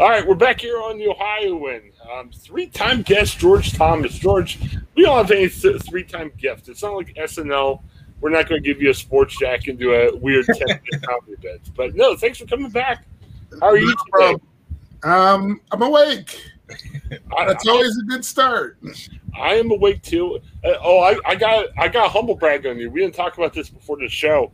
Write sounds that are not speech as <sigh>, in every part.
All right, we're back here on the Ohioan. Um, three-time guest George Thomas. George, we don't have any th- three-time gift. It's not like SNL. We're not going to give you a sports jack and do a weird ten-minute <laughs> comedy bit. But no, thanks for coming back. How are you today? Um, I'm awake. That's always a good start. I am awake too. Uh, oh, I, I got I got a humble brag on you. We didn't talk about this before the show.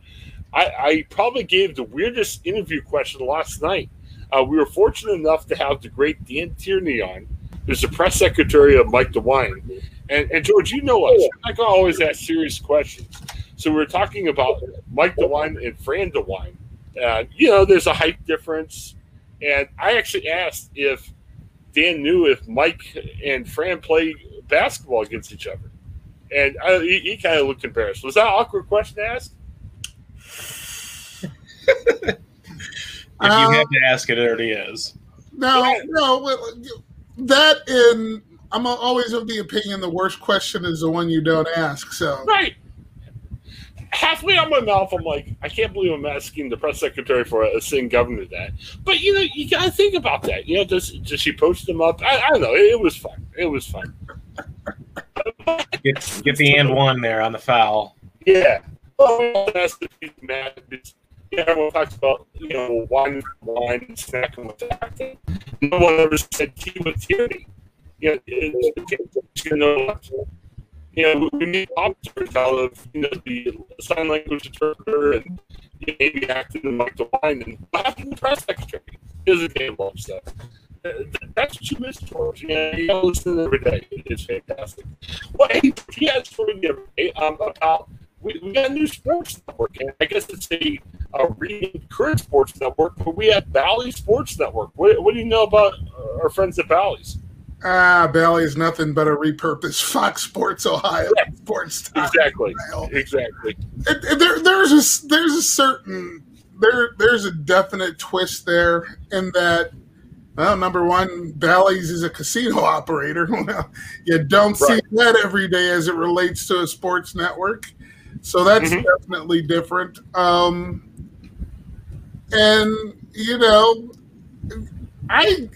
I, I probably gave the weirdest interview question last night. Uh, we were fortunate enough to have the great Dan Tierney on, who's the press secretary of Mike DeWine. And, and George, you know us. We're not going to always ask serious questions. So we were talking about Mike DeWine and Fran DeWine. Uh, you know, there's a height difference. And I actually asked if Dan knew if Mike and Fran play basketball against each other. And I, he, he kind of looked embarrassed. Was that an awkward question to ask? <laughs> if you Um, have to ask it, it already is. No, no, that in I'm always of the opinion the worst question is the one you don't ask. So Right. Halfway out my mouth, I'm like, I can't believe I'm asking the press secretary for a, a sitting governor that. But you know, you gotta think about that. You know, does does she post them up? I, I don't know. It, it was fun. It was fun. Get, get the and one there on the foul. Yeah. Well, we yeah, everyone talks about you know wine, wine, and snacking with Acton. No one ever said tea with Tierney. You know, it, it, it's gonna know. You know, we need officers out of you know the sign language interpreter and you know, maybe Acton like the wine and happened the press secretary? He doesn't game love stuff. Uh, That's what you miss, George. Yeah, you gotta listen every day. It's fantastic. Well, hey, he has for you um, about we, we got a new sports network, I guess it's a, a reading current sports network, but we have Bally Sports Network. What, what do you know about our friends at Bally's? ah, Valley is nothing but a repurposed <laughs> Fox Sports Ohio Yeah. sports. Exactly, exactly. It- it- there, there's a there's a certain there there's a definite twist there in that. Well, number one, Bally's is a casino <laughs> operator. <laughs> Well, you don't see that every day as it relates to a sports network, so that's Mhm. definitely different. Um, and you know, I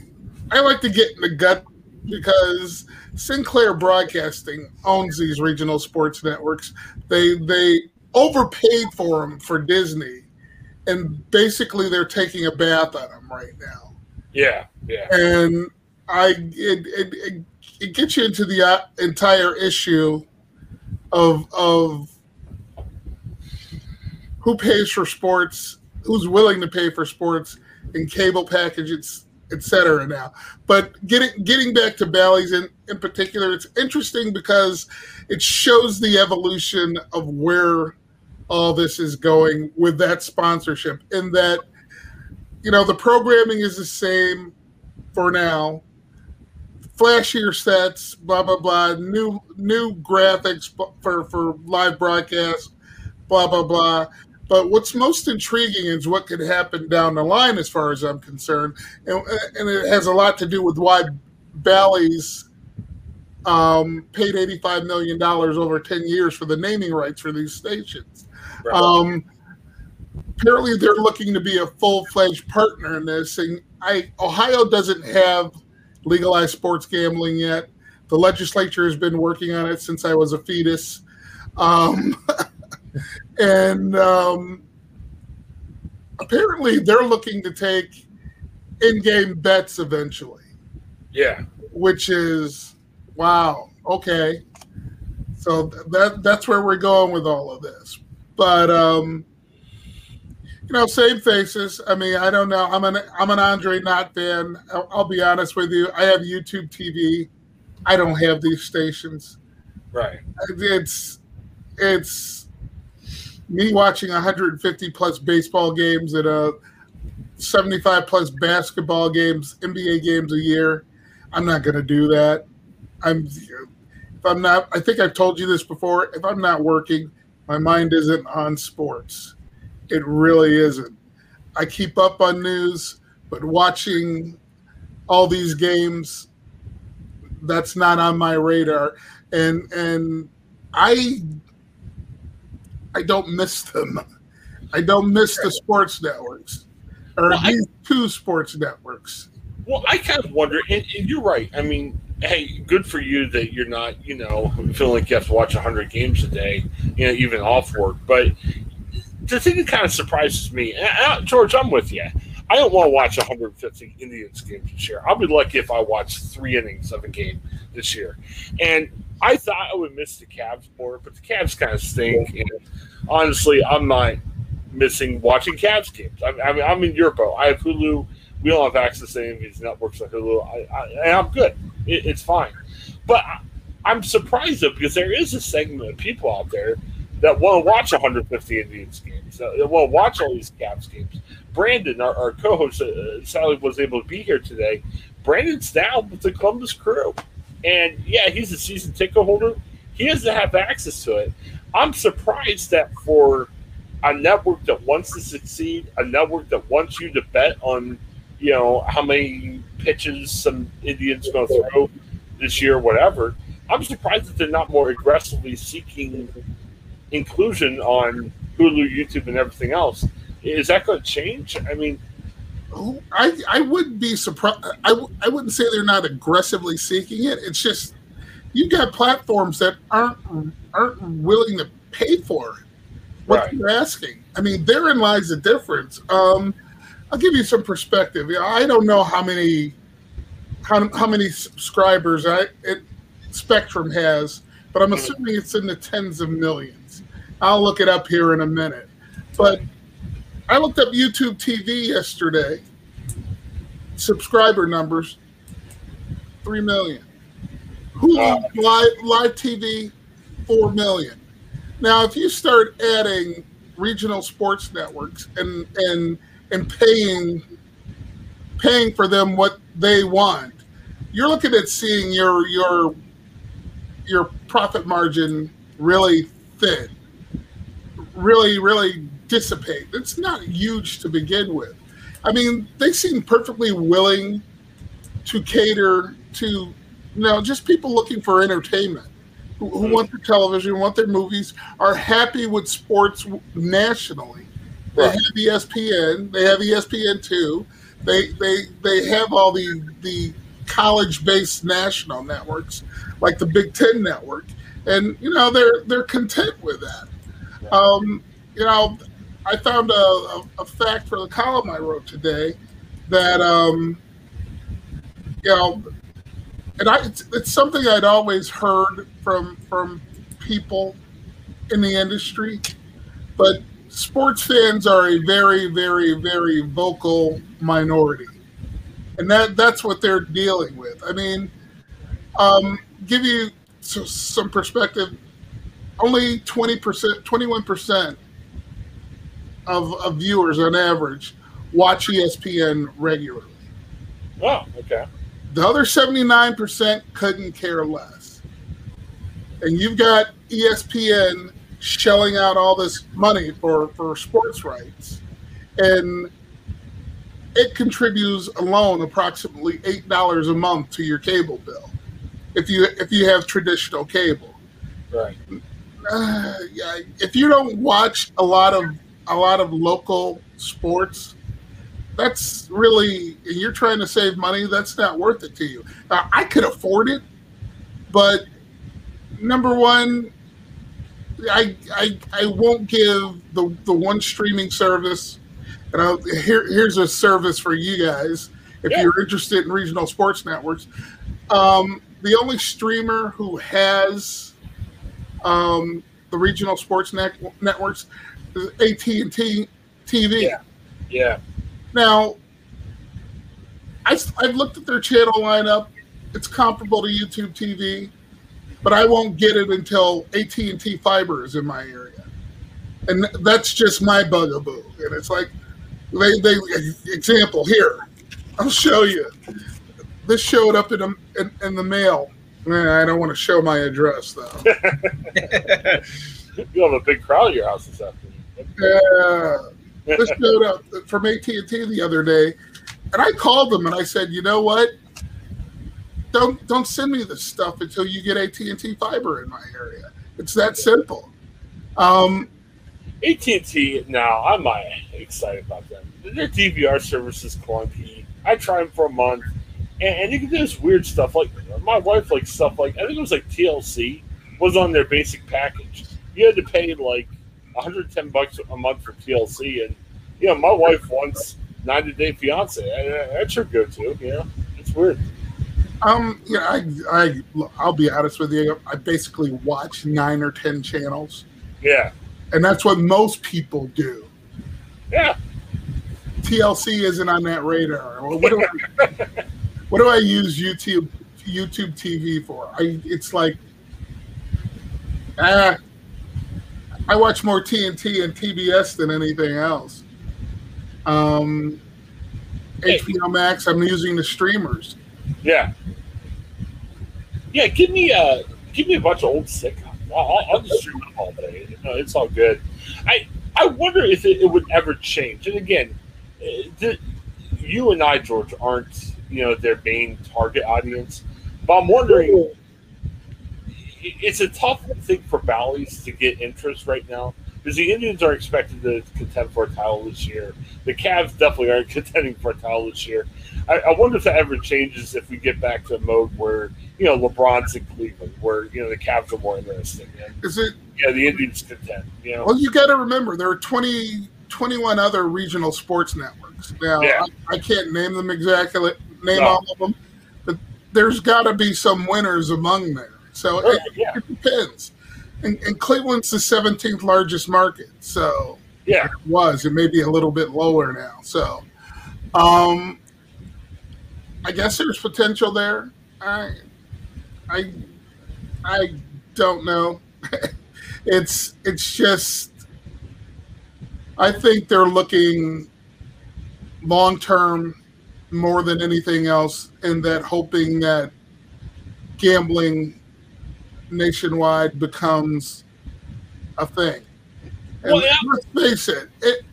I like to get in the gut because Sinclair Broadcasting owns these regional sports networks. They they overpaid for them for Disney, and basically they're taking a bath on them right now. Yeah, yeah, And I it it, it, it gets you into the uh, entire issue of of who pays for sports, who's willing to pay for sports, and cable packages, et cetera. Now, but getting getting back to Bally's in in particular, it's interesting because it shows the evolution of where all this is going with that sponsorship. In that, you know, the programming is the same for now. Flashier sets, blah blah blah. New new graphics for for live broadcast, blah blah blah. But what's most intriguing is what could happen down the line, as far as I'm concerned, and, and it has a lot to do with why Bally's um, paid 85 million dollars over 10 years for the naming rights for these stations. Right. Um, apparently, they're looking to be a full-fledged partner in this, and I Ohio doesn't have legalized sports gambling yet. The legislature has been working on it since I was a fetus. Um, <laughs> and um, apparently, they're looking to take in-game bets eventually, yeah. which is wow. Okay, so that that's where we're going with all of this. But um, you know, same faces. I mean, I don't know. I'm an I'm an Andre not fan. I'll, I'll be honest with you. I have YouTube TV. I don't have these stations. Right. It's it's me watching 150 plus baseball games and uh 75 plus basketball games, NBA games a year. I'm not going to do that. I'm if I'm not. I think I've told you this before. If I'm not working, my mind isn't on sports. It really isn't. I keep up on news, but watching all these games, that's not on my radar. And and I I don't miss them. I don't miss the sports networks, or Well, I- two sports networks. Well, I kind of wonder, and, and you're right. I mean, hey, good for you that you're not, you know, feeling like you have to watch 100 games a day, you know, even off work. But the thing that kind of surprises me, and, uh, George, I'm with you. I don't want to watch 150 Indians games this year. I'll be lucky if I watch three innings of a game this year. And I thought I would miss the Cavs more, but the Cavs kind of stink. And honestly, I'm not missing watching Cavs games. I, mean, I'm in Europe. I have Hulu. We don't have access to any of these networks like Hulu. I, I, and I'm good. It, it's fine. But I, I'm surprised though because there is a segment of people out there that want to watch 150 Indians games. That want to watch all these Cavs games. Brandon, our, our co-host, uh, Sally was able to be here today. Brandon's down with the Columbus Crew, and yeah, he's a season ticket holder. He doesn't have access to it. I'm surprised that for a network that wants to succeed, a network that wants you to bet on, you know, how many pitches some Indians going to throw this year, whatever. I'm surprised that they're not more aggressively seeking inclusion on Hulu, YouTube, and everything else. Is that going to change? I mean, I I wouldn't be surprised. I, w- I wouldn't say they're not aggressively seeking it. It's just you've got platforms that aren't aren't willing to pay for it. What Right. you're asking. I mean, therein lies the difference. Um, I'll give you some perspective. I don't know how many how, how many subscribers I it, Spectrum has, but I'm assuming it's in the tens of millions. I'll look it up here in a minute. But I looked up YouTube TV yesterday. Subscriber numbers, three million. Hulu live, live TV, four million. Now, if you start adding regional sports networks and and and paying paying for them what they want, you're looking at seeing your your your profit margin really thin, really really dissipate. It's not huge to begin with. I mean, they seem perfectly willing to cater to you know just people looking for entertainment who, who want their television, want their movies, are happy with sports nationally. They Right. have ESPN. They have ESPN two. They they they have all the the college based national networks like the Big Ten network, and you know they're they're content with that. Um, you know, I found a, a, a fact for the column I wrote today that um, you know and I, it's, it's something I'd always heard from from people in the industry, but sports fans are a very, very, very vocal minority, and that that's what they're dealing with. I mean, um, give you some perspective. Only twenty percent, twenty one percent of of viewers on average watch ESPN regularly. oh, okay. The other 79% couldn't care less. And you've got ESPN shelling out all this money for, for sports rights. And it contributes alone approximately $8 a month to your cable bill if you if you have traditional cable. Right. Uh, yeah, if you don't watch a lot of a lot of local sports, that's really and you're trying to save money. That's not worth it to you. Uh, I could afford it, but number one, I I, I won't give the the one streaming service. And I'll, here here's a service for you guys if Yeah. you're interested in regional sports networks. Um, the only streamer who has um, the regional sports net- networks AT and T TV. Yeah. Yeah. Now, I, have looked at their channel lineup. It's comparable to YouTube TV, but I won't get it until AT and T fiber is in my area, and that's just my bugaboo. And it's like, they, they example here. I'll show you. This showed up in, a, in, in the mail. Eh, I don't want to show my address though. <laughs> You have a big crowd at your house this afternoon. Yeah. this showed up from AT and T the other day, and I called them and I said, you know what? Don't don't send me this stuff until you get AT and T fiber in my area. It's that simple. Um, AT&T, now I'm excited about them. Their DVR service is clunky. I tried them for a month. And, and you can do this weird stuff. Like my wife likes stuff like I think it was like TLC was on their basic package. You had to pay like 110 bucks a month for TLC, and you know my wife wants 90 Day Fiance. That's her go-to. You know, it's weird. Um, yeah, I, I, I'll be honest with you. I basically watch nine or ten channels. Yeah, and that's what most people do. Yeah, TLC isn't on that radar. What do I, <laughs> what do I use YouTube YouTube TV for? I it's like ah, I watch more TNT and TBS than anything else. Um, hey. HBO Max. I'm using the streamers. Yeah. Yeah, give me a uh, give me a bunch of old sitcoms. I'll, I'll just stream them all day. You know, it's all good. I I wonder if it, it would ever change. And again, uh, the, you and I, George, aren't you know their main target audience, but I'm wondering. It's a tough thing for Bally's to get interest right now because the Indians are expected to contend for a title this year. The Cavs definitely aren't <laughs> contending for a title this year. I, I, wonder if that ever changes if we get back to a mode where you know LeBron's in Cleveland, where you know the Cavs are more interesting. Is it? Yeah, the Indians contend. You know. Well, you got to remember there are 20, 21 other regional sports networks. Now yeah. I, I, can't name them exactly, name no. all of them, but there's got to be some winners among there. So it, yeah. it depends. And, and, Cleveland's the 17th largest market, so yeah, it was. It may be a little bit lower now. So, um, I guess there's potential there. I, I, I don't know. <laughs> it's it's just. I think they're looking long term more than anything else, in that hoping that gambling nationwide becomes a thing. And well, yeah. let's face it, it,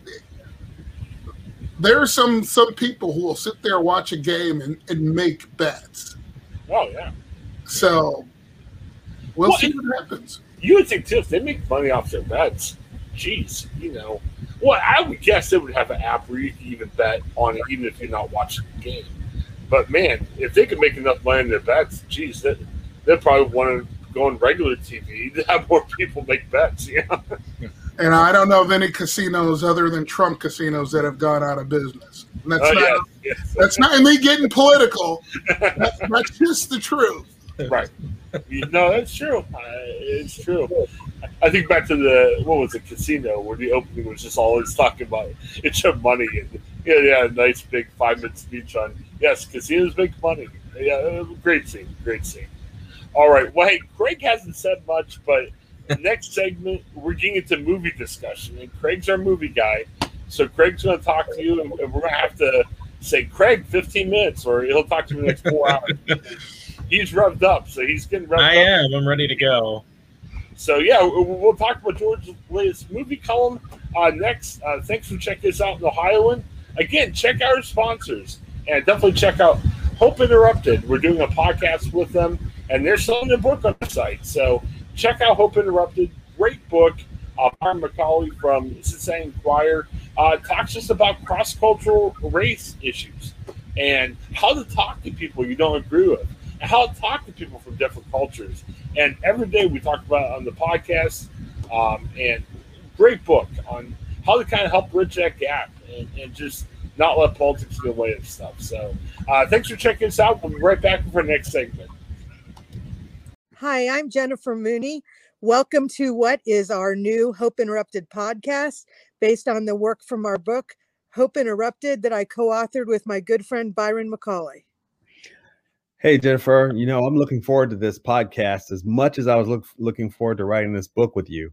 there are some some people who will sit there watch a game and, and make bets. Oh yeah. So we'll, well see what happens. You would think too if they make money off their bets, geez, you know. Well, I would guess they would have an app where you can even bet on it, even if you're not watching game. But man, if they could make enough money in their bets, geez, they they'd probably want to go on regular TV to have more people make bets. <laughs> Yeah. And I don't know of any casinos other than Trump casinos that have gone out of business. And that's, oh, not, yes, yes. that's not me getting political. that's, that's just the truth. Right. No, that's true. Uh, it's true. I think back to the what was it, casino, where the opening was just always talking about it's your money and yeah, yeah, nice big five minute speech on yes, casinos make money. Yeah, great scene, great scene. All right. Well, hey, Craig hasn't said much, but <laughs> next segment, we're getting into movie discussion, and Craig's our movie guy. So Craig's going to talk to you, and we're going to have to say, Craig, 15 minutes, or he'll talk to me next four hours. <laughs> he's revved up, so he's getting revved I up. am. I'm ready to go. So, yeah, we'll talk about George's latest movie column uh, next. Uh, thanks for checking us out in Ohioan. Again, check our sponsors, and definitely check out Hope Interrupted. We're doing a podcast with them, and they're selling a book on the site. So check out Hope Interrupted. Great book. Uh, Byron McCauley from Cincinnati Enquirer uh, talks just about cross cultural race issues and how to talk to people you don't agree with, and how to talk to people from different cultures. And every day we talk about on the podcast. Um, and great book on how to kind of help bridge that gap and, and just not let politics get away of stuff. So, uh, thanks for checking us out. We'll be right back for our next segment. Hi, I'm Jennifer Mooney. Welcome to what is our new Hope Interrupted podcast based on the work from our book, Hope Interrupted, that I co authored with my good friend Byron McCauley. Hey, Jennifer, you know, I'm looking forward to this podcast as much as I was look, looking forward to writing this book with you.